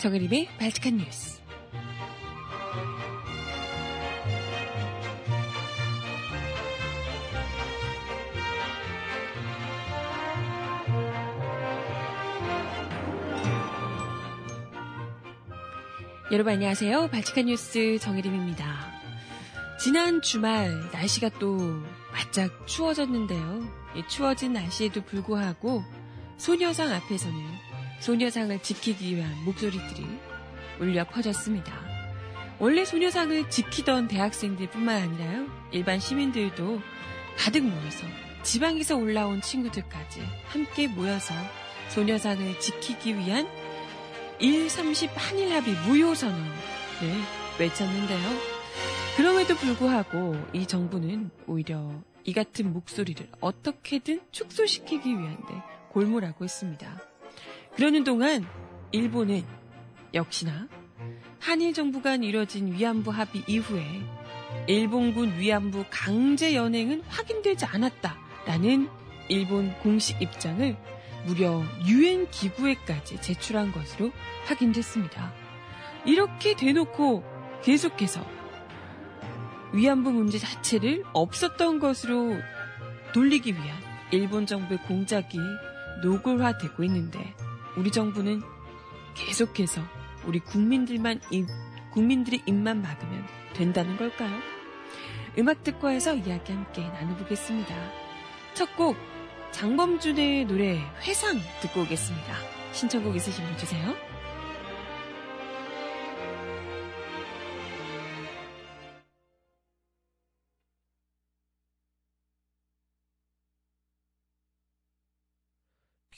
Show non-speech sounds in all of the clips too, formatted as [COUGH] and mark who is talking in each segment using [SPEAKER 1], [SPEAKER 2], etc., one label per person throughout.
[SPEAKER 1] 정은림의 발칙한 뉴스. 여러분 안녕하세요. 발칙한 뉴스 정혜림입니다. 지난 주말 날씨가 또 바짝 추워졌는데요. 추워진 날씨에도 불구하고 소녀상 앞에서는 소녀상을 지키기 위한 목소리들이 울려 퍼졌습니다. 원래 소녀상을 지키던 대학생들뿐만 아니라요. 일반 시민들도 가득 모여서 지방에서 올라온 친구들까지 함께 모여서 소녀상을 지키기 위한 1.30 한일합의 무효선언을 외쳤는데요. 그럼에도 불구하고 이 정부는 오히려 이 같은 목소리를 어떻게든 축소시키기 위한데 골몰하고 있습니다. 그러는 동안 일본은 역시나 한일 정부 간 이뤄진 위안부 합의 이후에 일본군 위안부 강제 연행은 확인되지 않았다라는 일본 공식 입장을 무려 유엔 기구에까지 제출한 것으로 확인됐습니다. 이렇게 대놓고 계속해서 위안부 문제 자체를 없었던 것으로 돌리기 위한 일본 정부의 공작이 노골화되고 있는데 우리 정부는 계속해서 우리 국민들만 입, 국민들의 입만 막으면 된다는 걸까요? 음악 해서 이야기 함께 나눠보겠습니다. 첫 곡 장범준의 노래 회상 듣고 오겠습니다. 신청곡 있으시면 주세요.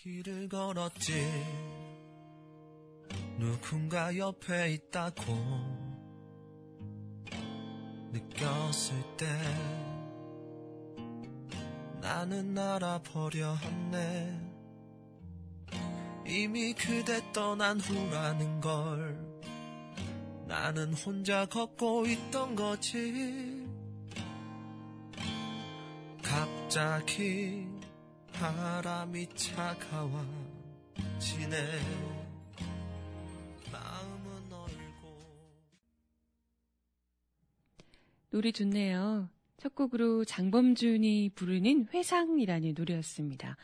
[SPEAKER 2] 길을 걸었지. 누군가 옆에 있다고 느꼈을 때 나는 알아버려 했네. 이미 그대 떠난 후라는 걸 나는 혼자 걷고 있던 거지. 갑자기 바람이 차가워 지네 마음은 얼고
[SPEAKER 1] 노래 좋네요. 첫 곡으로 장범준이 부르는 회상이라는 노래였습니다.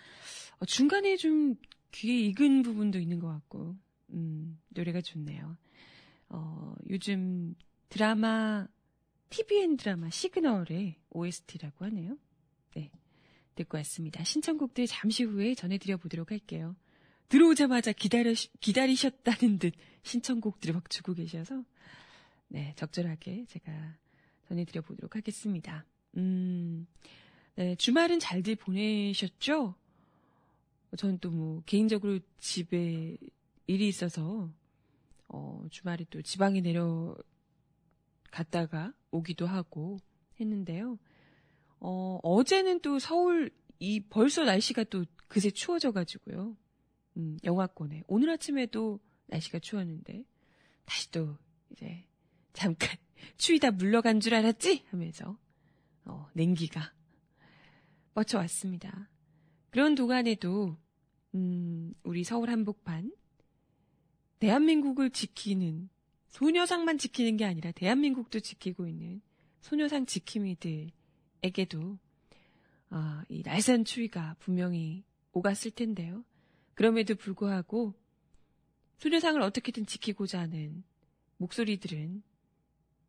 [SPEAKER 1] 어, 중간에 좀 귀에 익은 부분도 있는 것 같고, 음, 노래가 좋네요. 어, 요즘 드라마, TVN 드라마 시그널의 OST라고 하네요. 네. 듣고 왔습니다. 신청곡들 잠시 후에 전해드려 보도록 할게요. 들어오자마자 기다려, 기다리셨다는 듯 신청곡들을 막 주고 계셔서, 네, 적절하게 제가 전해드려 보도록 하겠습니다. 음, 네, 주말은 잘들 보내셨죠? 저는 또 뭐, 개인적으로 집에 일이 있어서, 어, 주말에 또 지방에 내려갔다가 오기도 하고 했는데요. 어, 어제는 또 서울, 이, 벌써 날씨가 또 그새 추워져가지고요. 음, 영화권에. 오늘 아침에도 날씨가 추웠는데, 다시 또, 이제, 잠깐, [LAUGHS] 추위다 물러간 줄 알았지? 하면서, 어, 냉기가 [LAUGHS] 뻗쳐왔습니다. 그런 동안에도, 음, 우리 서울 한복판, 대한민국을 지키는, 소녀상만 지키는 게 아니라 대한민국도 지키고 있는 소녀상 지킴이들 에게도, 아, 이 날선 추위가 분명히 오갔을 텐데요. 그럼에도 불구하고, 소녀상을 어떻게든 지키고자 하는 목소리들은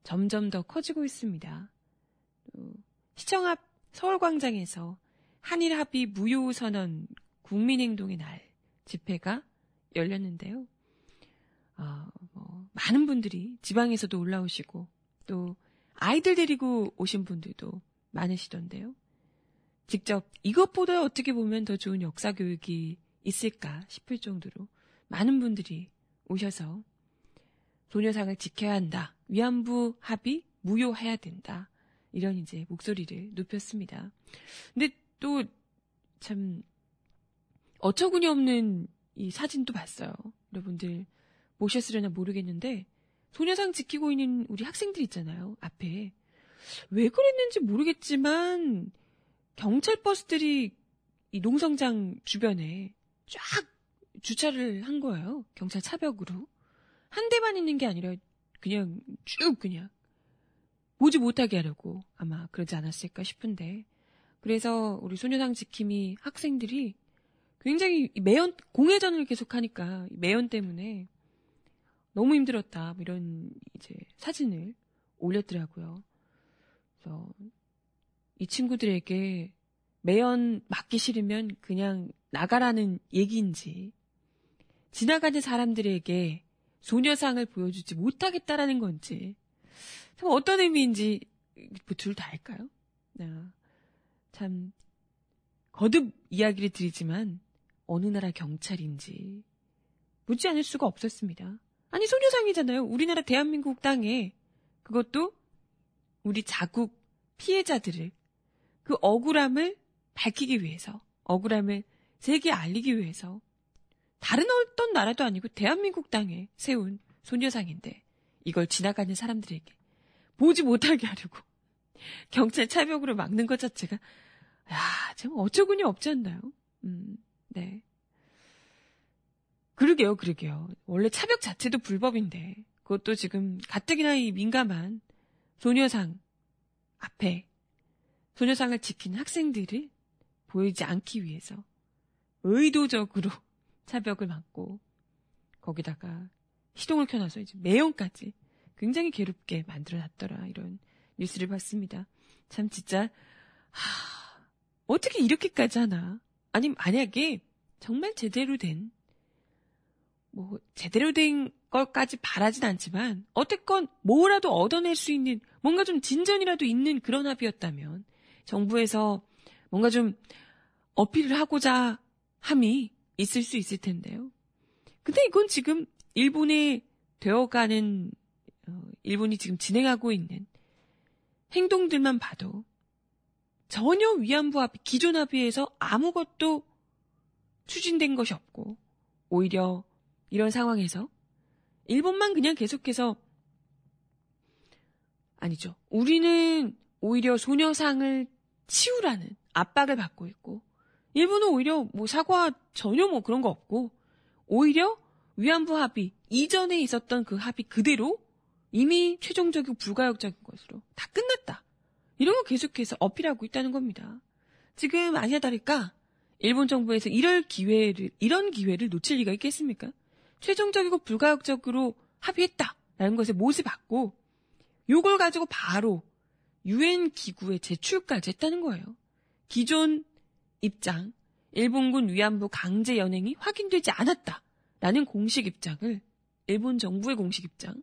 [SPEAKER 1] 점점 더 커지고 있습니다. 시청 앞 서울광장에서 한일 합의 무효 선언 국민행동의 날 집회가 열렸는데요. 어, 뭐, 많은 분들이 지방에서도 올라오시고 또 아이들 데리고 오신 분들도 많으시던데요. 직접 이것보다 어떻게 보면 더 좋은 역사 교육이 있을까 싶을 정도로 많은 분들이 오셔서 소녀상을 지켜야 한다. 위안부 합의 무효해야 된다. 이런 이제 목소리를 높였습니다. 근데 또 참 어처구니 없는 이 사진도 봤어요. 여러분들 보셨으려나 모르겠는데 소녀상 지키고 있는 우리 학생들 있잖아요. 앞에 왜 그랬는지 모르겠지만 경찰 버스들이 이 농성장 주변에 쫙 주차를 한 거예요. 경찰 차벽으로. 한 대만 있는 게 아니라 그냥 쭉 그냥 보지 못하게 하려고 아마 그러지 않았을까 싶은데 그래서 우리 소녀상 지킴이 학생들이 굉장히 매연 공회전을 계속 하니까 매연 때문에 너무 힘들었다 뭐 이런 이제 사진을 올렸더라고요. 그래서 이 친구들에게 매연 맞기 싫으면 그냥 나가라는 얘기인지 지나가는 사람들에게 소녀상을 보여주지 못하겠다라는 건지 참 어떤 의미인지 뭐 둘다 알까요? 아, 참 거듭 이야기를 드리지만 어느 나라 경찰인지 묻지 않을 수가 없었습니다. 아니 소녀상이잖아요. 우리나라 대한민국 땅에 그것도 우리 자국 피해자들을 그 억울함을 밝히기 위해서 억울함을 세계에 알리기 위해서 다른 어떤 나라도 아니고 대한민국 땅에 세운 소녀상인데 이걸 지나가는 사람들에게 보지 못하게 하려고 [LAUGHS] 경찰 차벽으로 막는 것 자체가 야, 참 어처구니 없지 않나요? 음, 네. 그러게요, 그러게요. 원래 차벽 자체도 불법인데 그것도 지금 가뜩이나 이 민감한 소녀상 앞에 소녀상을 지키는 학생들을 보이지 않기 위해서 의도적으로 [LAUGHS] 차벽을 막고 거기다가 시동을 켜놔서 이제 매연까지 굉장히 괴롭게 만들어놨더라 이런 뉴스를 봤습니다. 참 진짜 하, 어떻게 이렇게까지 하나? 아니 만약에 정말 제대로 된 뭐 제대로 된 것까지 바라진 않지만 어쨌건 뭐라도 얻어낼 수 있는 뭔가 좀 진전이라도 있는 그런 합의였다면 정부에서 뭔가 좀 어필을 하고자 함이 있을 수 있을 텐데요. 근데 이건 지금 일본에 되어가는 어, 일본이 지금 진행하고 있는 행동들만 봐도 전혀 위안부 합의, 기존 합의에서 아무것도 추진된 것이 없고 오히려 이런 상황에서 일본만 그냥 계속해서 아니죠. 우리는 오히려 소녀상을 치우라는 압박을 받고 있고 일본은 오히려 뭐 사과 전혀 뭐 그런 거 없고 오히려 위안부 합의 이전에 있었던 그 합의 그대로 이미 최종적이고 불가역적인 것으로 다 끝났다. 이런 거 계속해서 어필하고 있다는 겁니다. 지금 아니야 다를까 일본 정부에서 이럴 기회를 이런 기회를 놓칠 리가 있겠습니까? 최종적이고 불가역적으로 합의했다라는 것에 못을 받고 요걸 가지고 바로 유엔 기구에 제출까지 했다는 거예요. 기존 입장, 일본군 위안부 강제 연행이 확인되지 않았다라는 공식 입장을 일본 정부의 공식 입장.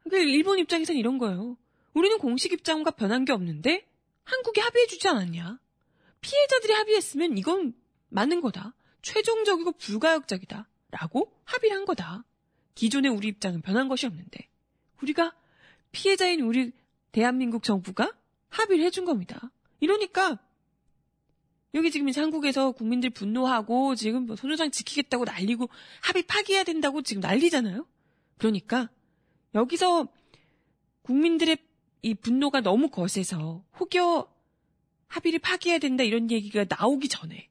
[SPEAKER 1] 그러니까 일본 입장에서는 이런 거예요. 우리는 공식 입장과 변한 게 없는데 한국이 합의해주지 않았냐? 피해자들이 합의했으면 이건 맞는 거다. 최종적이고 불가역적이다. 라고 합의를 한 거다. 기존의 우리 입장은 변한 것이 없는데 우리가 피해자인 우리 대한민국 정부가 합의를 해준 겁니다. 이러니까 여기 지금 이제 한국에서 국민들 분노하고 지금 뭐 소녀장 지키겠다고 난리고 합의 파기해야 된다고 지금 난리잖아요. 그러니까 여기서 국민들의 이 분노가 너무 거세서 혹여 합의를 파기해야 된다 이런 얘기가 나오기 전에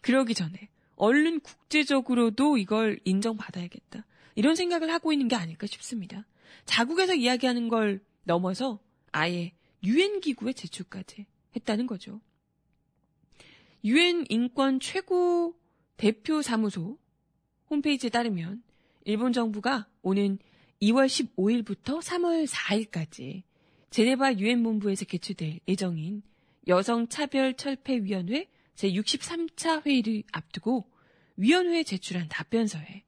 [SPEAKER 1] 그러기 전에 얼른 국제적으로도 이걸 인정받아야겠다. 이런 생각을 하고 있는 게 아닐까 싶습니다. 자국에서 이야기하는 걸 넘어서 아예 유엔 기구에 제출까지 했다는 거죠. 유엔 인권 최고 대표 사무소 홈페이지에 따르면 일본 정부가 오는 2월 15일부터 3월 4일까지 제네바 유엔 본부에서 개최될 예정인 여성 차별 철폐 위원회 제63차 회의를 앞두고 위원회에 제출한 답변서에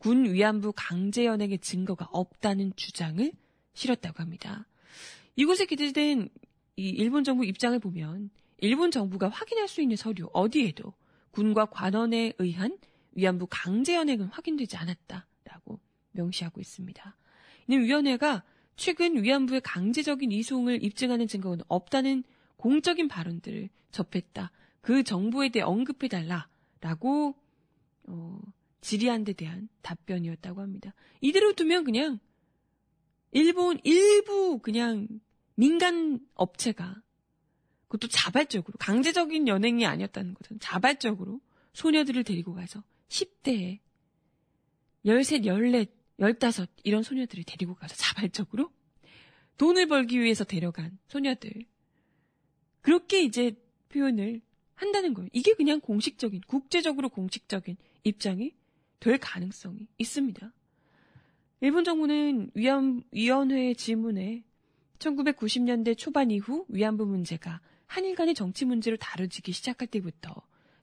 [SPEAKER 1] 군 위안부 강제 연행의 증거가 없다는 주장을 실었다고 합니다. 이곳에 기재된 이 일본 정부 입장을 보면 일본 정부가 확인할 수 있는 서류 어디에도 군과 관원에 의한 위안부 강제 연행은 확인되지 않았다라고 명시하고 있습니다. 이는 위원회가 최근 위안부의 강제적인 이송을 입증하는 증거는 없다는 공적인 발언들을 접했다. 그 정보에 대해 언급해달라라고 어, 질의한 데 대한 답변이었다고 합니다. 이대로 두면 그냥 일본 일부 그냥 민간 업체가 그것도 자발적으로 강제적인 연행이 아니었다는 거죠. 자발적으로 소녀들을 데리고 가서 10대에 13, 14, 15 이런 소녀들을 데리고 가서 자발적으로 돈을 벌기 위해서 데려간 소녀들. 그렇게 이제 표현을 한다는 거예요. 이게 그냥 공식적인, 국제적으로 공식적인 입장이 될 가능성이 있습니다. 일본 정부는 위안, 위원회 질문에 1990년대 초반 이후 위안부 문제가 한일 간의 정치 문제로 다뤄지기 시작할 때부터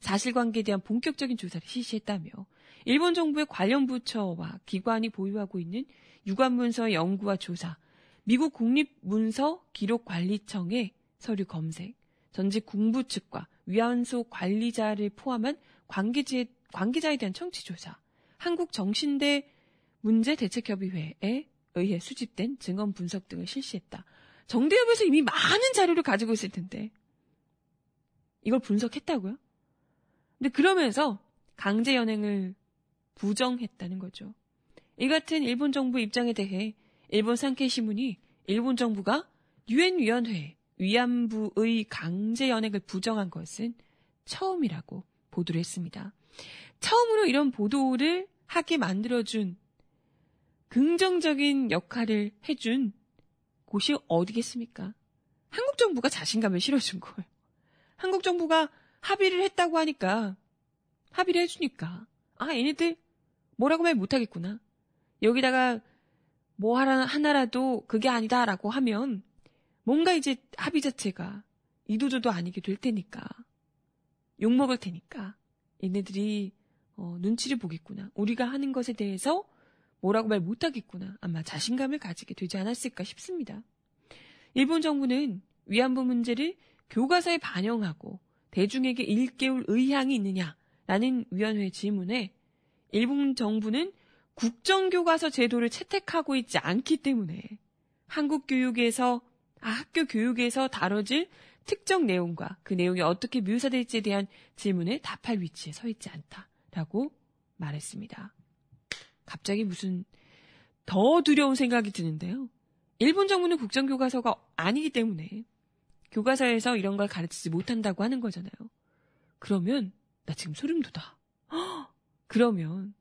[SPEAKER 1] 사실관계에 대한 본격적인 조사를 실시했다며 일본 정부의 관련 부처와 기관이 보유하고 있는 유관문서의 연구와 조사, 미국 국립문서 기록관리청의 서류 검색, 전직 국부 측과 위안소 관리자를 포함한 관계자에, 관계자에 대한 청취 조사, 한국정신대 문제대책협의회에 의해 수집된 증언 분석 등을 실시했다. 정대협에서 이미 많은 자료를 가지고 있을 텐데 이걸 분석했다고요? 근데 그러면서 강제 연행을 부정했다는 거죠. 이 같은 일본 정부 입장에 대해 일본 산케이 신문이 일본 정부가 유엔 위원회 위안부의 강제 연행을 부정한 것은 처음이라고 보도를 했습니다. 처음으로 이런 보도를 하게 만들어준 긍정적인 역할을 해준 곳이 어디겠습니까? 한국 정부가 자신감을 실어준 거예요. 한국 정부가 합의를 했다고 하니까 합의를 해주니까 아 얘네들 뭐라고 말 못하겠구나. 여기다가 뭐 하나, 하나라도 그게 아니다라고 하면 뭔가 이제 합의 자체가 이도저도 아니게 될 테니까 욕먹을 테니까 얘네들이 어, 눈치를 보겠구나. 우리가 하는 것에 대해서 뭐라고 말 못하겠구나. 아마 자신감을 가지게 되지 않았을까 싶습니다. 일본 정부는 위안부 문제를 교과서에 반영하고 대중에게 일깨울 의향이 있느냐라는 위원회 질문에 일본 정부는 국정교과서 제도를 채택하고 있지 않기 때문에 한국 교육에서 아, 학교 교육에서 다뤄질 특정 내용과 그 내용이 어떻게 묘사될지에 대한 질문에 답할 위치에 서 있지 않다라고 말했습니다. 갑자기 무슨 더 두려운 생각이 드는데요. 일본 정부는 국정교과서가 아니기 때문에 교과서에서 이런 걸 가르치지 못한다고 하는 거잖아요. 그러면 나 지금 소름 돋아. [GASPS] 그러면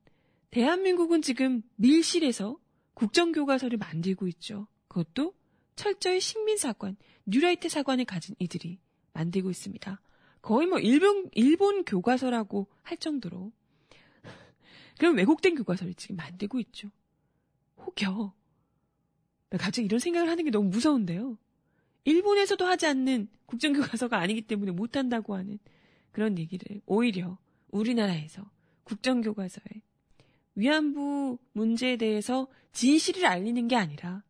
[SPEAKER 1] 대한민국은 지금 밀실에서 국정교과서를 만들고 있죠. 그것도 철저히 식민 사관, 뉴라이트 사관을 가진 이들이 만들고 있습니다. 거의 뭐 일본, 일본 교과서라고 할 정도로. [LAUGHS] 그럼 왜곡된 교과서를 지금 만들고 있죠. 혹여. 나 갑자기 이런 생각을 하는 게 너무 무서운데요. 일본에서도 하지 않는 국정교과서가 아니기 때문에 못한다고 하는 그런 얘기를 오히려 우리나라에서 국정교과서에 위안부 문제에 대해서 진실을 알리는 게 아니라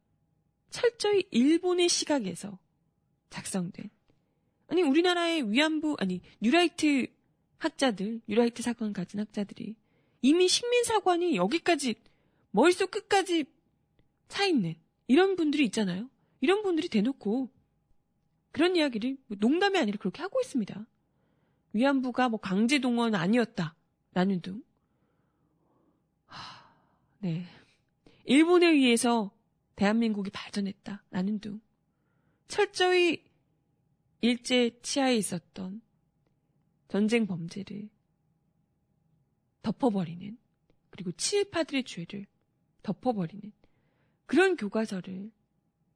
[SPEAKER 1] 철저히 일본의 시각에서 작성된 아니 우리나라의 위안부 아니 뉴라이트 학자들 뉴라이트 사관 가진 학자들이 이미 식민사관이 여기까지 머릿속 끝까지 차 있는 이런 분들이 있잖아요. 이런 분들이 대놓고 그런 이야기를 뭐 농담이 아니라 그렇게 하고 있습니다. 위안부가 뭐 강제 동원 아니었다라는 등 네. 일본에 의해서 대한민국이 발전했다라는 등 철저히 일제 치하에 있었던 전쟁 범죄를 덮어버리는 그리고 친일파들의 죄를 덮어버리는 그런 교과서를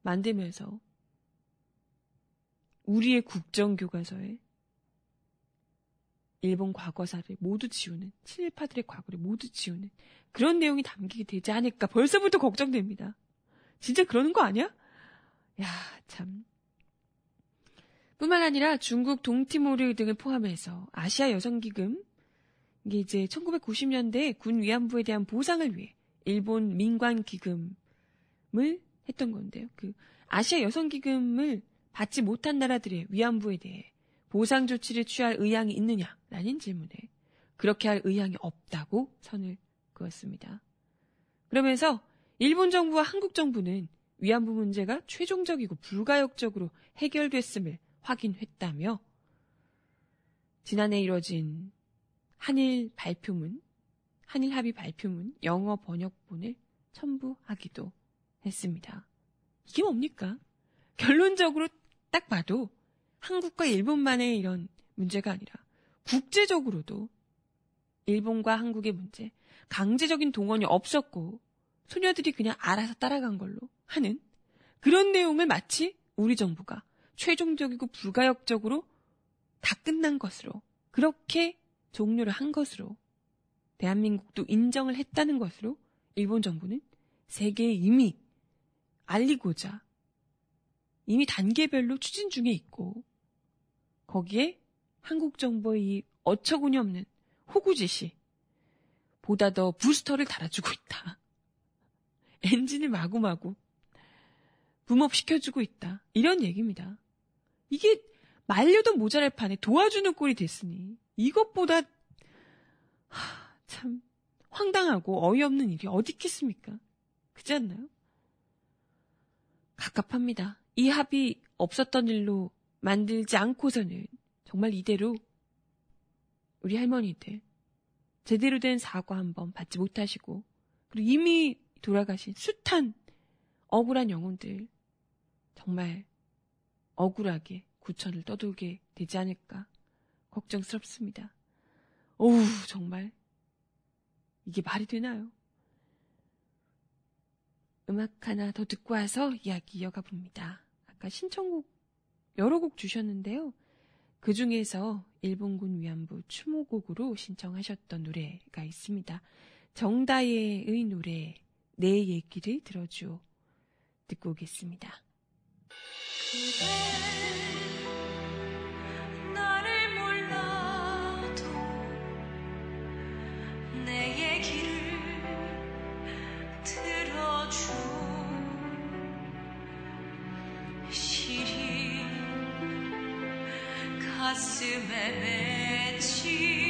[SPEAKER 1] 만들면서 우리의 국정교과서에 일본 과거사를 모두 지우는, 친일파들의 과거를 모두 지우는 그런 내용이 담기게 되지 않을까 벌써부터 걱정됩니다. 진짜 그러는 거 아니야? 야, 참. 뿐만 아니라 중국 동티모르 등을 포함해서 아시아 여성기금, 이게 이제 1990년대 군 위안부에 대한 보상을 위해 일본 민관기금을 했던 건데요. 그 아시아 여성기금을 받지 못한 나라들의 위안부에 대해 보상 조치를 취할 의향이 있느냐라는 질문에 그렇게 할 의향이 없다고 선을 그었습니다. 그러면서 일본 정부와 한국 정부는 위안부 문제가 최종적이고 불가역적으로 해결됐음을 확인했다며 지난해 이뤄진 한일 발표문, 한일 합의 발표문 영어 번역본을 첨부하기도 했습니다. 이게 뭡니까? 결론적으로 딱 봐도 한국과 일본만의 이런 문제가 아니라 국제적으로도 일본과 한국의 문제, 강제적인 동원이 없었고 소녀들이 그냥 알아서 따라간 걸로 하는 그런 내용을 마치 우리 정부가 최종적이고 불가역적으로 다 끝난 것으로 그렇게 종료를 한 것으로 대한민국도 인정을 했다는 것으로 일본 정부는 세계에 이미 알리고자 이미 단계별로 추진 중에 있고 거기에 한국 정부의 이 어처구니 없는 호구짓이 보다 더 부스터를 달아주고 있다. 엔진을 마구마구 붐업 시켜주고 있다. 이런 얘기입니다. 이게 말려도 모자랄 판에 도와주는 꼴이 됐으니 이것보다 하, 참 황당하고 어이없는 일이 어디 있겠습니까? 그렇지 않나요? 갑갑합니다. 이 합이 없었던 일로 만들지 않고서는 정말 이대로 우리 할머니들 제대로 된 사과 한번 받지 못하시고 그리고 이미 돌아가신 숱한 억울한 영혼들 정말 억울하게 구천을 떠돌게 되지 않을까 걱정스럽습니다. 오우 정말 이게 말이 되나요? 음악 하나 더 듣고 와서 이야기 이어가 봅니다. 아까 신청곡 여러 곡 주셨는데요. 그 중에서 일본군 위안부 추모곡으로 신청하셨던 노래가 있습니다. 정다예의 노래 내 얘기를 들어줘 듣고 오겠습니다.
[SPEAKER 3] 가슴에 맺힌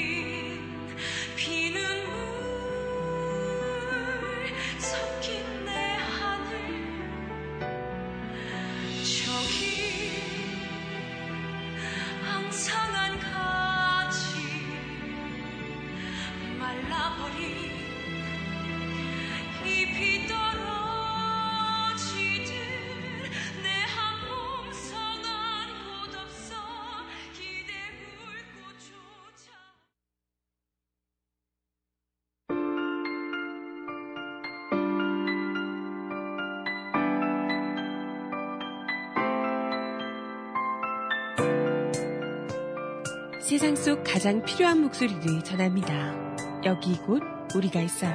[SPEAKER 1] 세상 속 가장 필요한 목소리를 전합니다. 여기 곧 우리가 있어요.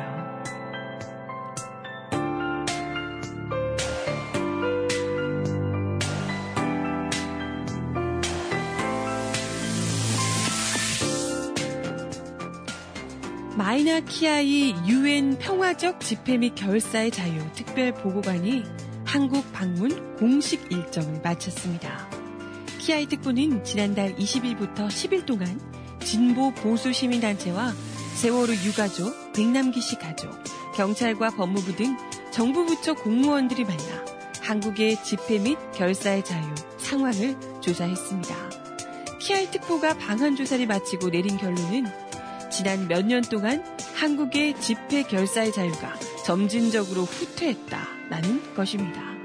[SPEAKER 1] 마이나 키아이 유엔 평화적 집회 및 결사의 자유 특별 보고관이 한국 방문 공식 일정을 마쳤습니다. 키아이 특보는 지난달 20일부터 10일 동안 진보 보수 시민단체와 세월호 유가족, 백남기 씨 가족, 경찰과 법무부 등 정부 부처 공무원들이 만나 한국의 집회 및 결사의 자유 상황을 조사했습니다. 키아이 특보가 방한 조사를 마치고 내린 결론은 지난 몇 년 동안 한국의 집회 결사의 자유가 점진적으로 후퇴했다라는 것입니다.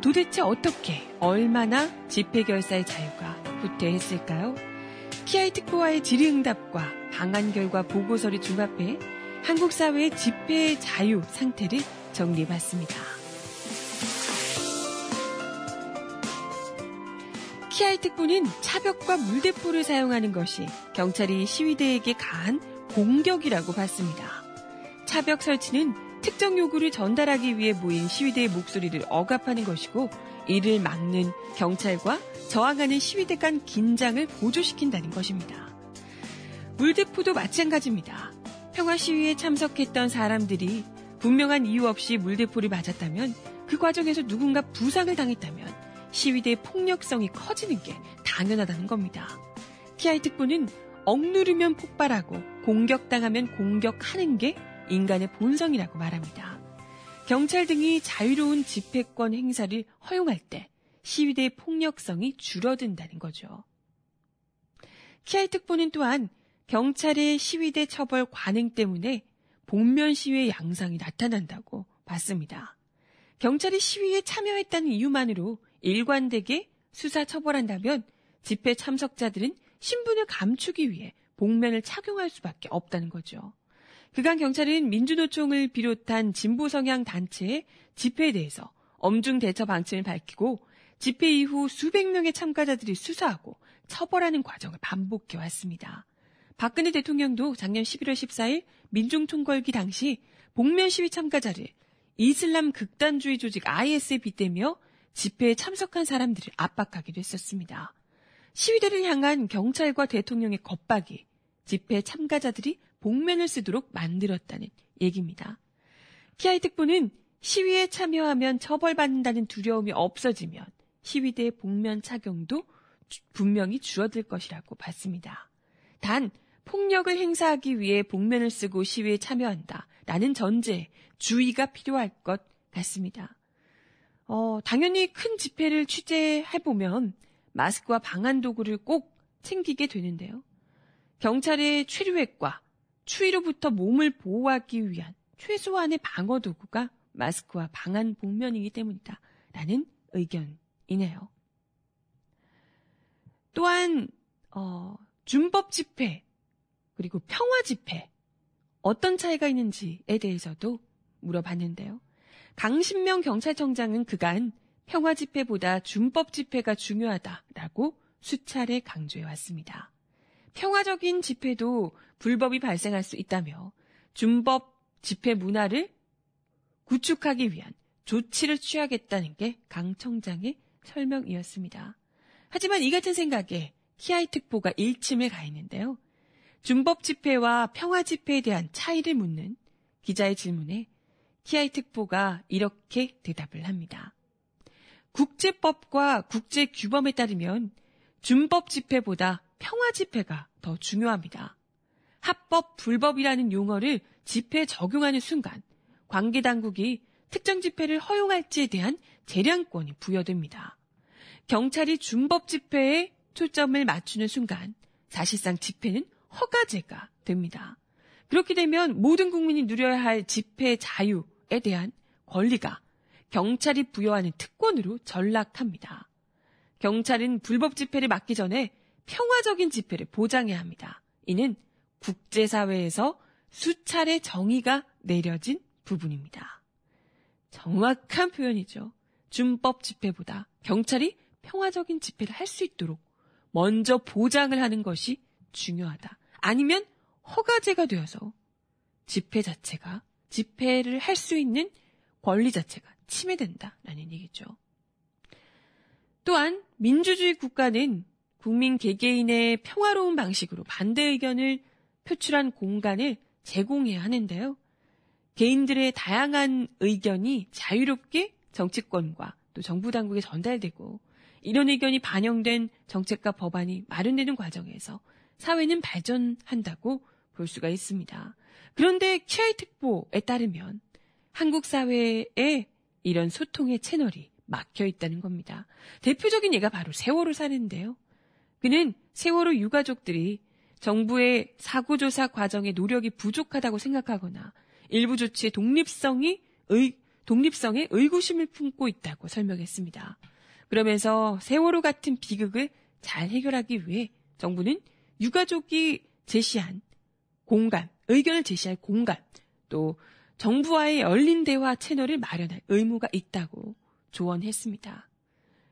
[SPEAKER 1] 도대체 어떻게, 얼마나 집회 결사의 자유가 후퇴했을까요? 키아이 특보와의 질의응답과 방한 결과 보고서를 종합해 한국 사회의 집회의 자유 상태를 정리해봤습니다. 키아이 특보는 차벽과 물대포를 사용하는 것이 경찰이 시위대에게 가한 공격이라고 봤습니다. 차벽 설치는 특정 요구를 전달하기 위해 모인 시위대의 목소리를 억압하는 것이고 이를 막는 경찰과 저항하는 시위대 간 긴장을 보조시킨다는 것입니다. 물대포도 마찬가지입니다. 평화 시위에 참석했던 사람들이 분명한 이유 없이 물대포를 맞았다면 그 과정에서 누군가 부상을 당했다면 시위대의 폭력성이 커지는 게 당연하다는 겁니다. 키아이 특보는 억누르면 폭발하고 공격당하면 공격하는 게 인간의 본성이라고 말합니다. 경찰 등이 자유로운 집회권 행사를 허용할 때 시위대의 폭력성이 줄어든다는 거죠. 키아이 특보는 또한 경찰의 시위대 처벌 관행 때문에 복면 시위의 양상이 나타난다고 봤습니다. 경찰이 시위에 참여했다는 이유만으로 일관되게 수사 처벌한다면 집회 참석자들은 신분을 감추기 위해 복면을 착용할 수밖에 없다는 거죠. 그간 경찰은 민주노총을 비롯한 진보 성향 단체의 집회에 대해서 엄중 대처 방침을 밝히고 집회 이후 수백 명의 참가자들이 수사하고 처벌하는 과정을 반복해 왔습니다. 박근혜 대통령도 작년 11월 14일 민중총궐기 당시 복면 시위 참가자를 이슬람 극단주의 조직 IS에 빗대며 집회에 참석한 사람들을 압박하기도 했었습니다. 시위대를 향한 경찰과 대통령의 겁박이 집회 참가자들이 복면을 쓰도록 만들었다는 얘기입니다. 키아이 특보는 시위에 참여하면 처벌받는다는 두려움이 없어지면 시위대의 복면 착용도 분명히 줄어들 것이라고 봤습니다. 단 폭력을 행사하기 위해 복면을 쓰고 시위에 참여한다. 라는 전제, 주의가 필요할 것 같습니다. 어, 당연히 큰 집회를 취재해 보면 마스크와 방한 도구를 꼭 챙기게 되는데요. 경찰의 최류액과 추위로부터 몸을 보호하기 위한 최소한의 방어 도구가 마스크와 방한 복면이기 때문이다. 라는 의견이네요. 또한, 어, 준법 집회, 그리고 평화 집회, 어떤 차이가 있는지에 대해서도 물어봤는데요. 강신명 경찰청장은 그간 평화 집회보다 준법 집회가 중요하다라고 수차례 강조해 왔습니다. 평화적인 집회도 불법이 발생할 수 있다며 준법 집회 문화를 구축하기 위한 조치를 취하겠다는 게 강 청장의 설명이었습니다. 하지만 이 같은 생각에 키아이 특보가 일침을 가했는데요. 준법 집회와 평화 집회에 대한 차이를 묻는 기자의 질문에 키아이 특보가 이렇게 대답을 합니다. 국제법과 국제 규범에 따르면 준법 집회보다 평화 집회가 더 중요합니다. 합법, 불법이라는 용어를 집회에 적용하는 순간 관계 당국이 특정 집회를 허용할지에 대한 재량권이 부여됩니다. 경찰이 준법 집회에 초점을 맞추는 순간 사실상 집회는 허가제가 됩니다. 그렇게 되면 모든 국민이 누려야 할 집회 자유에 대한 권리가 경찰이 부여하는 특권으로 전락합니다. 경찰은 불법 집회를 막기 전에 평화적인 집회를 보장해야 합니다. 이는 국제사회에서 수차례 정의가 내려진 부분입니다. 정확한 표현이죠. 준법 집회보다 경찰이 평화적인 집회를 할 수 있도록 먼저 보장을 하는 것이 중요하다. 아니면 허가제가 되어서 집회 자체가 집회를 할 수 있는 권리 자체가 침해된다라는 얘기죠. 또한 민주주의 국가는 국민 개개인의 평화로운 방식으로 반대 의견을 표출한 공간을 제공해야 하는데요. 개인들의 다양한 의견이 자유롭게 정치권과 또 정부 당국에 전달되고 이런 의견이 반영된 정책과 법안이 마련되는 과정에서 사회는 발전한다고 볼 수가 있습니다. 그런데 키아이 특보에 따르면 한국 사회에 이런 소통의 채널이 막혀 있다는 겁니다. 대표적인 예가 바로 세월호 사례인데요. 그는 세월호 유가족들이 정부의 사고조사 과정의 노력이 부족하다고 생각하거나 일부 조치의 독립성이 의, 독립성에 의구심을 품고 있다고 설명했습니다. 그러면서 세월호 같은 비극을 잘 해결하기 위해 정부는 유가족이 제시한 공간, 의견을 제시할 공간, 또 정부와의 열린 대화 채널을 마련할 의무가 있다고 조언했습니다.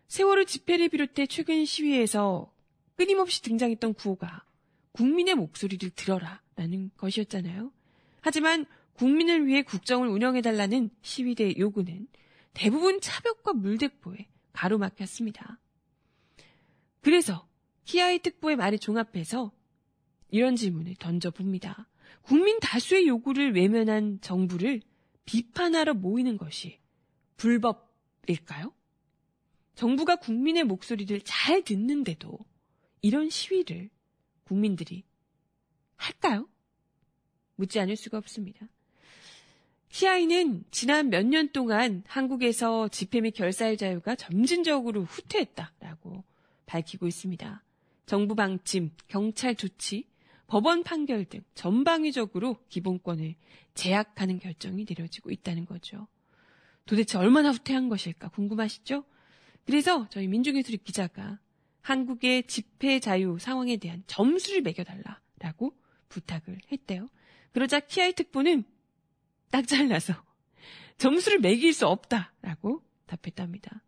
[SPEAKER 1] 세월호 집회를 비롯해 최근 시위에서 끊임없이 등장했던 구호가 국민의 목소리를 들어라 라는 것이었잖아요. 하지만 국민을 위해 국정을 운영해달라는 시위대의 요구는 대부분 차벽과 물대포에 가로막혔습니다. 그래서 키아이 특보의 말을 종합해서 이런 질문을 던져봅니다. 국민 다수의 요구를 외면한 정부를 비판하러 모이는 것이 불법일까요? 정부가 국민의 목소리를 잘 듣는데도 이런 시위를 국민들이 할까요? 묻지 않을 수가 없습니다. 키아이는 지난 몇 년 동안 한국에서 집회 및 결사의 자유가 점진적으로 후퇴했다라고 밝히고 있습니다. 정부 방침, 경찰 조치, 법원 판결 등 전방위적으로 기본권을 제약하는 결정이 내려지고 있다는 거죠. 도대체 얼마나 후퇴한 것일까 궁금하시죠? 그래서 저희 민중예술의 기자가 한국의 집회 자유 상황에 대한 점수를 매겨달라 라고 부탁을 했대요. 그러자 키아이 특보는 딱 잘라서 점수를 매길 수 없다라고 답했답니다.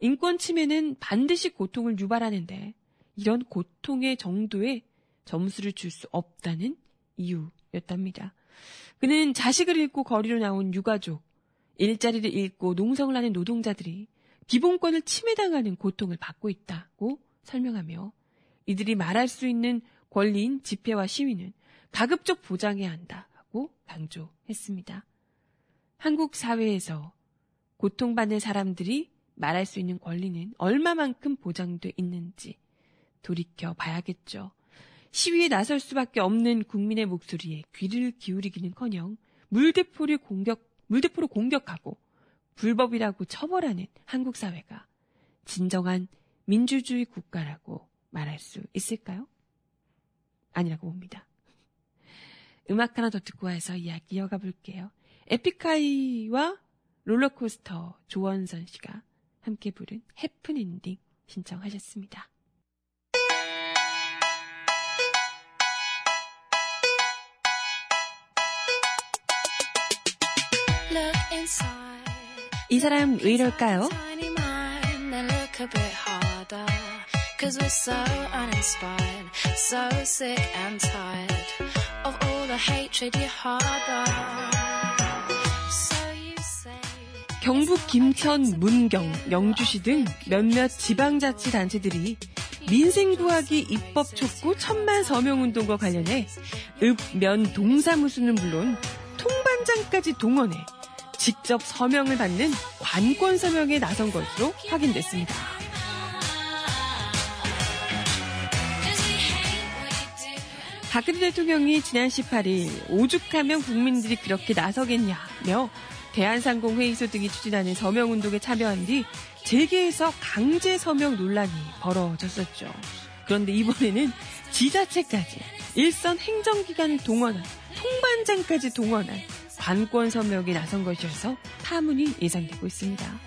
[SPEAKER 1] 인권 침해는 반드시 고통을 유발하는데 이런 고통의 정도에 점수를 줄 수 없다는 이유였답니다. 그는 자식을 잃고 거리로 나온 유가족, 일자리를 잃고 농성을 하는 노동자들이 기본권을 침해당하는 고통을 받고 있다고 설명하며 이들이 말할 수 있는 권리인 집회와 시위는 가급적 보장해야 한다고 강조했습니다. 한국 사회에서 고통받는 사람들이 말할 수 있는 권리는 얼마만큼 보장돼 있는지 돌이켜 봐야겠죠. 시위에 나설 수밖에 없는 국민의 목소리에 귀를 기울이기는커녕 물대포를 공격 물대포로 공격하고 불법이라고 처벌하는 한국 사회가 진정한 민주주의 국가라고 말할 수 있을까요? 아니라고 봅니다. 음악 하나 더 듣고 와서 이야기 이어가 볼게요. 에픽하이와 롤러코스터 조원선 씨가 함께 부른 해픈엔딩 신청하셨습니다. 이 사람 왜 이럴까요? Cause we're so uninspired, so sick and tired of all the hatred you harbor. 경북 김천, 문경, 영주시 등 몇몇 지방자치단체들이 민생구하기 입법 촉구 천만 서명운동과 관련해 읍, 면, 동사무소는 물론 통반장까지 동원해 직접 서명을 받는 관권 서명에 나선 것으로 확인됐습니다. 박근혜 대통령이 지난 18일 오죽하면 국민들이 그렇게 나서겠냐며 대한상공 회의소 등이 추진하는 서명 운동에 참여한 뒤 재계에서 강제 서명 논란이 벌어졌었죠. 그런데 이번에는 지자체까지 일선 행정기관을 동원한 통반장까지 동원한 관권 서명에 나선 것이어서 파문이 예상되고 있습니다.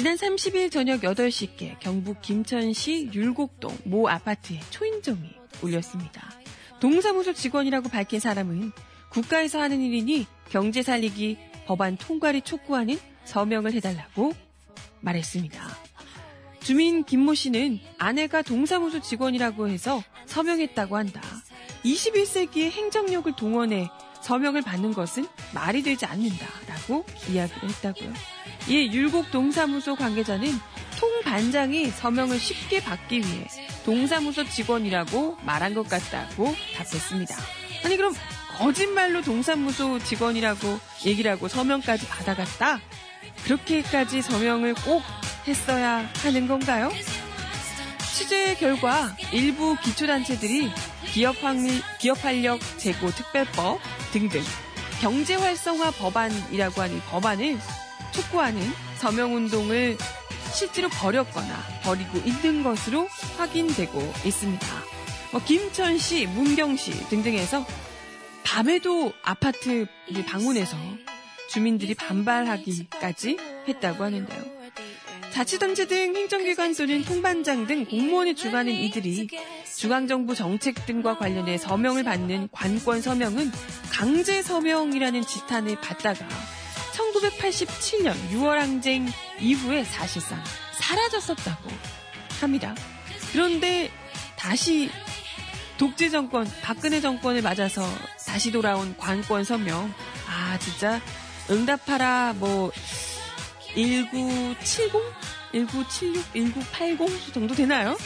[SPEAKER 1] 지난 30일 저녁 8시께 경북 김천시 율곡동 모 아파트에 초인종이 울렸습니다. 동사무소 직원이라고 밝힌 사람은 국가에서 하는 일이니 경제 살리기 법안 통과를 촉구하는 서명을 해달라고 말했습니다. 주민 김모 씨는 아내가 동사무소 직원이라고 해서 서명했다고 한다. 21세기의 행정력을 동원해 서명을 받는 것은 말이 되지 않는다라고 이야기를 했다고요. 이에 율곡 동사무소 관계자는 통반장이 서명을 쉽게 받기 위해 동사무소 직원이라고 말한 것 같다고 답했습니다. 아니 그럼 거짓말로 동사무소 직원이라고 얘기를 하고 서명까지 받아갔다? 그렇게까지 서명을 꼭 했어야 하는 건가요? 취재 결과 일부 기초단체들이 기업, 확리, 기업 활력 제고 특별법 등등 경제 활성화 법안이라고 하는 법안을 촉구하는 서명운동을 실제로 버렸거나 버리고 있는 것으로 확인되고 있습니다. 뭐 김천 시, 문경 시 등등에서 밤에도 아파트 방문해서 주민들이 반발하기까지 했다고 하는데요. 자치단체 등 행정기관 또는 통반장 등 공무원이 주관하는 이들이 중앙정부 정책 등과 관련해 서명을 받는 관권 서명은 강제 서명이라는 지탄을 받다가 1987년 6월 항쟁 이후에 사실상 사라졌었다고 합니다. 그런데 다시 독재 정권, 박근혜 정권을 맞아서 다시 돌아온 관권 서명. 아, 진짜 응답하라 뭐 1970, 1976, 1980 정도 되나요?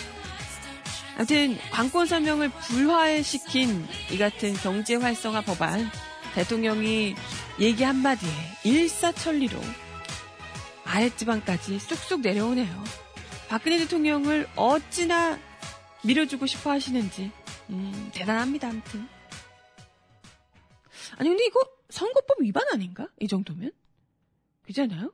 [SPEAKER 1] 아무튼 관권 서명을 불화시킨 이 같은 경제 활성화 법안 대통령이 얘기 한마디에 일사천리로 아랫지방까지 쑥쑥 내려오네요. 박근혜 대통령을 어찌나 밀어주고 싶어 하시는지 음, 대단합니다. 아무튼 아니 근데 이거 선거법 위반 아닌가? 이 정도면 그잖아요.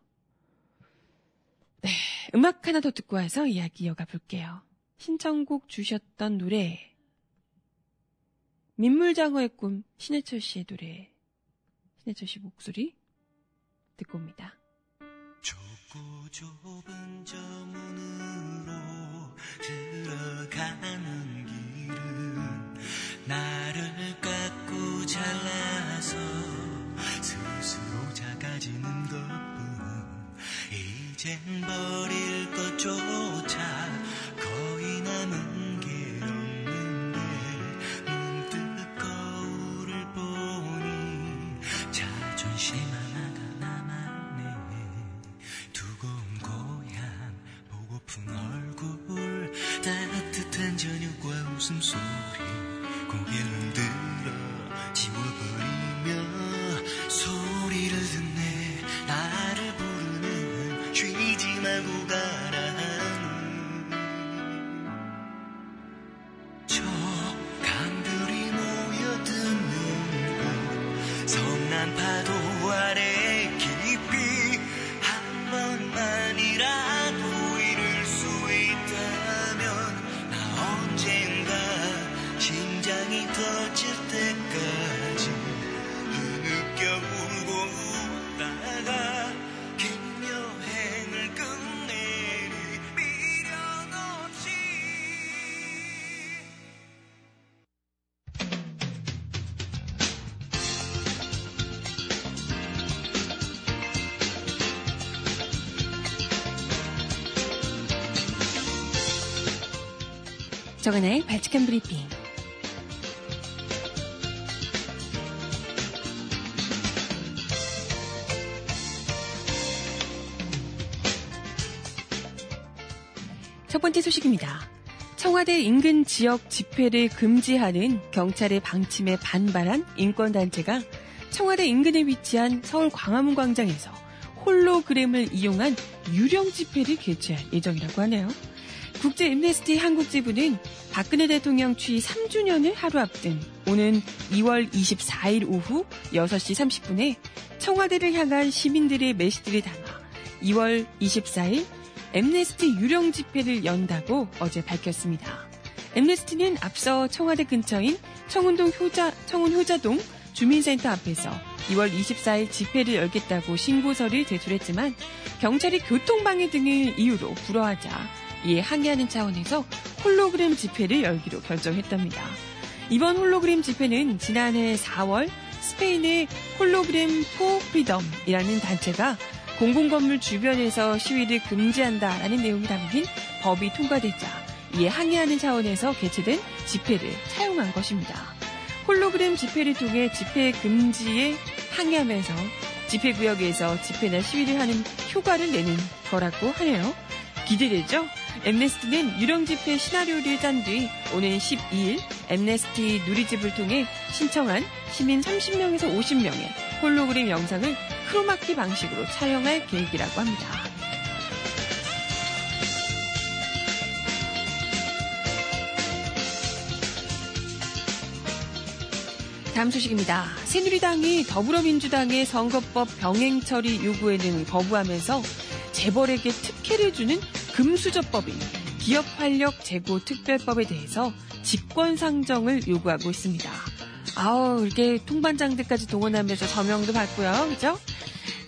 [SPEAKER 1] 네, 음악 하나 더 듣고 와서 이야기 이어가 볼게요. 신청곡 주셨던 노래 민물장어의 꿈 신해철 씨의 노래 신해철 씨 목소리 듣고 옵니다.
[SPEAKER 2] 좁고 좁은 저 문으로 들어가는 길은 나를 깎고 잘라서 스스로 작아지는 것뿐 이젠 버릴 것조차 저녁과
[SPEAKER 1] 정은아의 발칙한 브리핑. 첫 번째 소식입니다. 청와대 인근 지역 집회를 금지하는 경찰의 방침에 반발한 인권단체가 청와대 인근에 위치한 서울 광화문 광장에서 홀로그램을 이용한 유령 집회를 개최할 예정이라고 하네요. 국제 엠네스티 한국 지부는 박근혜 대통령 취임 3주년을 하루 앞둔 오는 2월 24일 오후 6시 30분에 청와대를 향한 시민들의 메시지를 담아 2월 24일 엠네스티 유령 집회를 연다고 어제 밝혔습니다. 엠네스티는 앞서 청와대 근처인 청운동 효자, 청운 효자동 주민센터 앞에서 2월 24일 집회를 열겠다고 신고서를 제출했지만 경찰이 교통방해 등을 이유로 불허하자 이에 항의하는 차원에서 홀로그램 집회를 열기로 결정했답니다. 이번 홀로그램 집회는 지난해 4월 스페인의 홀로그램 포 프리덤이라는 단체가 공공건물 주변에서 시위를 금지한다라는 내용이 담긴 법이 통과되자 이에 항의하는 차원에서 개최된 집회를 차용한 것입니다. 홀로그램 집회를 통해 집회 금지에 항의하면서 집회구역에서 집회나 시위를 하는 효과를 내는 거라고 하네요. 기대되죠? 엠네스티는 유령 집회 시나리오를 짠 뒤 오는 12일 엠네스티 누리집을 통해 신청한 시민 30명에서 50명의 홀로그램 영상을 크로마키 방식으로 촬영할 계획이라고 합니다. 다음 소식입니다. 새누리당이 더불어민주당의 선거법 병행 처리 요구에 는 거부하면서 재벌에게 특혜를 주는 금수저법인 기업 활력 제고 특별법에 대해서 직권 상정을 요구하고 있습니다. 아우, 이렇게 통반장들까지 동원하면서 서명도 받고요. 그죠?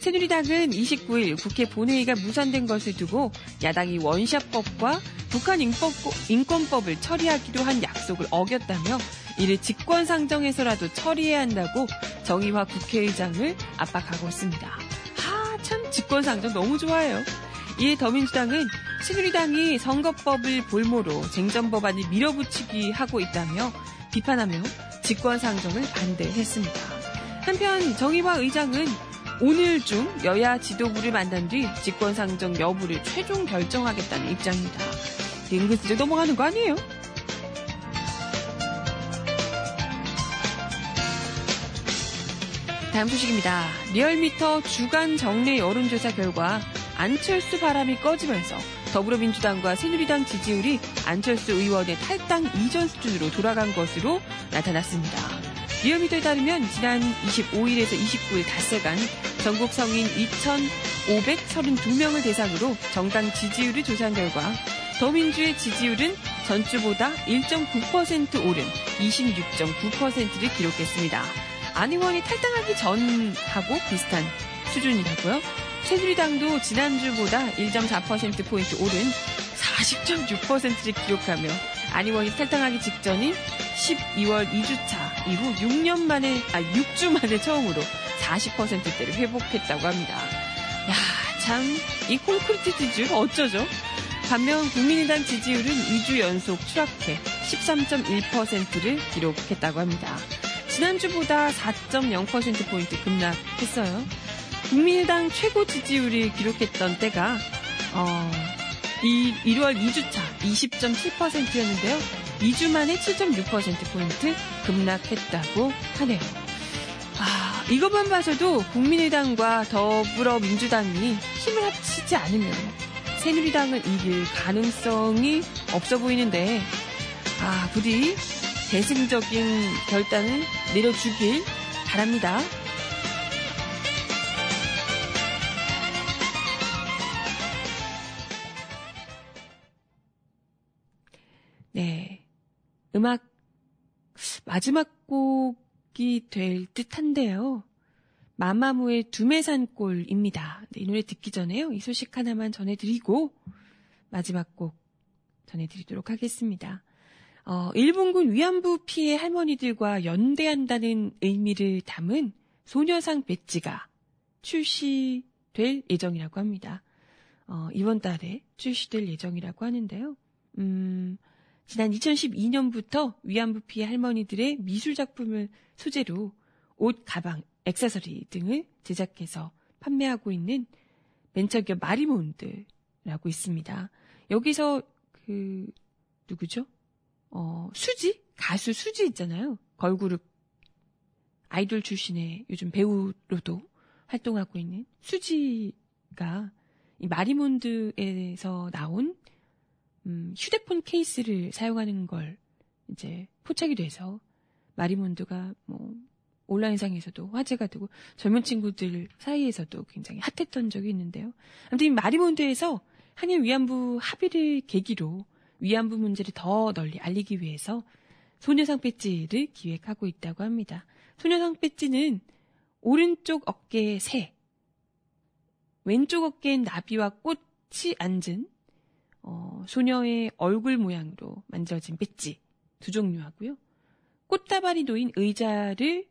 [SPEAKER 1] 새누리당은 29일 국회 본회의가 무산된 것을 두고 야당이 원샷법과 북한 인권법, 을 처리하기로 한 약속을 어겼다며 이를 직권상정해서라도 처리해야 한다고 정의화 국회의장을 압박하고 있습니다. 하, 참 직권상정 너무 좋아요. 이에 더민주당은 새누리당이 선거법을 볼모로 쟁점 법안을 밀어붙이기 하고 있다며 비판하며 직권상정을 반대했습니다. 한편 정의화 의장은 오늘 중 여야 지도부를 만난 뒤 직권상정 여부를 최종 결정하겠다는 입장입니다. 은근슬쩍 넘어가는 거 아니에요? 다음 소식입니다. 리얼미터 주간 정례 여론조사 결과 안철수 바람이 꺼지면서 더불어민주당과 새누리당 지지율이 안철수 의원의 탈당 이전 수준으로 돌아간 것으로 나타났습니다. 리얼미터에 따르면 지난 25일에서 29일 닷새간 전국 성인 2,532명을 대상으로 정당 지지율을 조사한 결과 더민주의 지지율은 전주보다 1.9% 오른 26.9%를 기록했습니다. 안 의원이 탈당하기 전하고 비슷한 수준이라고요. 새누리당도 지난주보다 1.4%포인트 오른 40.6%를 기록하며 안희원이 탈당하기 직전인 12월 2주차 이후 6년 만에, 아, 6주 만에 처음으로 40%대를 회복했다고 합니다. 야, 참, 이 콘크리트 지지율 어쩌죠? 반면 국민의당 지지율은 2주 연속 추락해 13.1%를 기록했다고 합니다. 지난주보다 4.0%포인트 급락했어요. 국민의당 최고 지지율을 기록했던 때가, 어, 이 1월 2주차 20.7%였는데요. 2주 만에 7.6%포인트 급락했다고 하네요. 아, 이것만 봐서도 국민의당과 더불어민주당이 힘을 합치지 않으면 새누리당을 이길 가능성이 없어 보이는데, 아, 부디 대승적인 결단을 내려주길 바랍니다. 음악 마지막 곡이 될 듯한데요. 마마무의 두메산골입니다. 네, 이 노래 듣기 전에요. 이 소식 하나만 전해드리고 마지막 곡 전해드리도록 하겠습니다. 어, 일본군 위안부 피해 할머니들과 연대한다는 의미를 담은 소녀상 배지가 출시될 예정이라고 합니다. 어, 이번 달에 출시될 예정이라고 하는데요. 음, 지난 2012년부터 위안부 피해 할머니들의 미술 작품을 소재로 옷, 가방, 액세서리 등을 제작해서 판매하고 있는 벤처기업 마리몬드라고 있습니다. 여기서 그 누구죠? 어, 수지? 가수 수지 있잖아요. 걸그룹 아이돌 출신의 요즘 배우로도 활동하고 있는 수지가 이 마리몬드에서 나온 음, 휴대폰 케이스를 사용하는 걸 이제 포착이 돼서 마리몬드가 뭐 온라인상에서도 화제가 되고 젊은 친구들 사이에서도 굉장히 핫했던 적이 있는데요. 아무튼 이 마리몬드에서 한일 위안부 합의를 계기로 위안부 문제를 더 널리 알리기 위해서 소녀상 배지를 기획하고 있다고 합니다. 소녀상 배지는 오른쪽 어깨에 새, 왼쪽 어깨엔 나비와 꽃이 앉은 어, 소녀의 얼굴 모양으로 만들어진 배지 두 종류하고요. 꽃다발이 놓인 의자를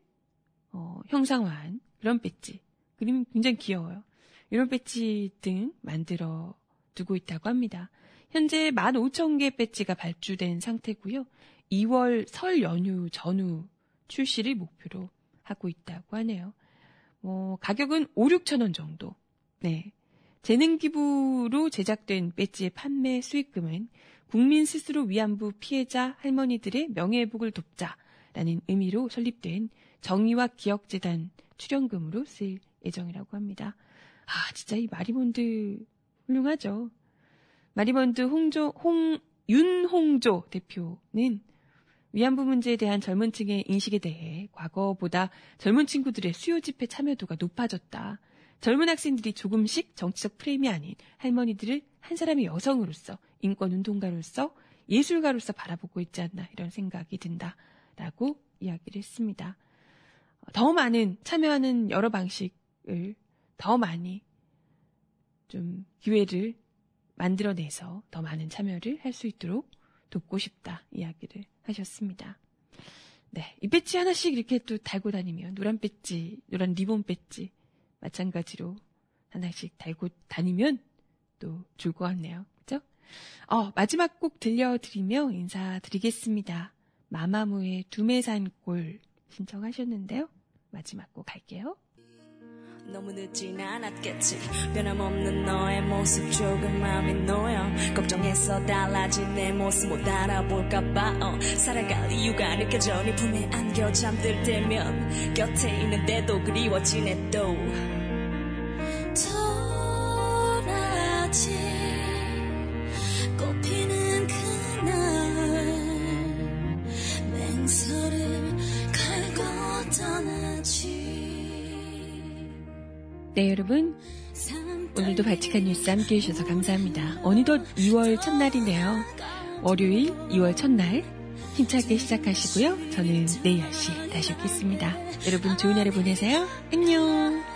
[SPEAKER 1] 어, 형상화한 그런 배지. 그림이 굉장히 귀여워요. 이런 배지 등 만들어 두고 있다고 합니다. 현재 15,000개 배지가 발주된 상태고요. 2월 설 연휴 전후 출시를 목표로 하고 있다고 하네요. 뭐 가격은 5, 6천 원 정도. 네. 재능 기부로 제작된 배지의 판매 수익금은 국민 스스로 위안부 피해자 할머니들의 명예회복을 돕자라는 의미로 설립된 정의와 기억재단 출연금으로 쓰일 예정이라고 합니다. 아, 진짜 이 마리몬드 훌륭하죠. 마리몬드 홍조, 홍, 윤홍조 대표는 위안부 문제에 대한 젊은 층의 인식에 대해 과거보다 젊은 친구들의 수요 집회 참여도가 높아졌다. 젊은 학생들이 조금씩 정치적 프레임이 아닌 할머니들을 한 사람의 여성으로서 인권 운동가로서 예술가로서 바라보고 있지 않나 이런 생각이 든다라고 이야기를 했습니다. 더 많은 참여하는 여러 방식을 더 많이 좀 기회를 만들어내서 더 많은 참여를 할 수 있도록 돕고 싶다 이야기를 하셨습니다. 네, 이 배지 하나씩 이렇게 또 달고 다니면 노란 배지, 노란 리본 배지 마찬가지로 하나씩 달고 다니면 또 좋을 것 같네요. 그죠? 어, 마지막 곡 들려드리며 인사드리겠습니다. 마마무의 두메산골 신청하셨는데요. 마지막 곡 갈게요.
[SPEAKER 4] 너무 늦진 않았겠지 변함없는 너의 모습 조금 마음이 놓여 걱정해서 달라진 내 모습 못 알아볼까봐 어, 살아갈 이유가 느껴져 네 품에 안겨 잠들 때면 곁에 있는데도 그리워지네 또
[SPEAKER 1] 여러분. 오늘도 발칙한 뉴스 함께 해주셔서 감사합니다. 어느덧 2월 첫날이네요. 월요일 2월 첫날 힘차게 시작하시고요. 저는 내일 10시 다시 오겠습니다. 여러분 좋은 하루 보내세요. 안녕.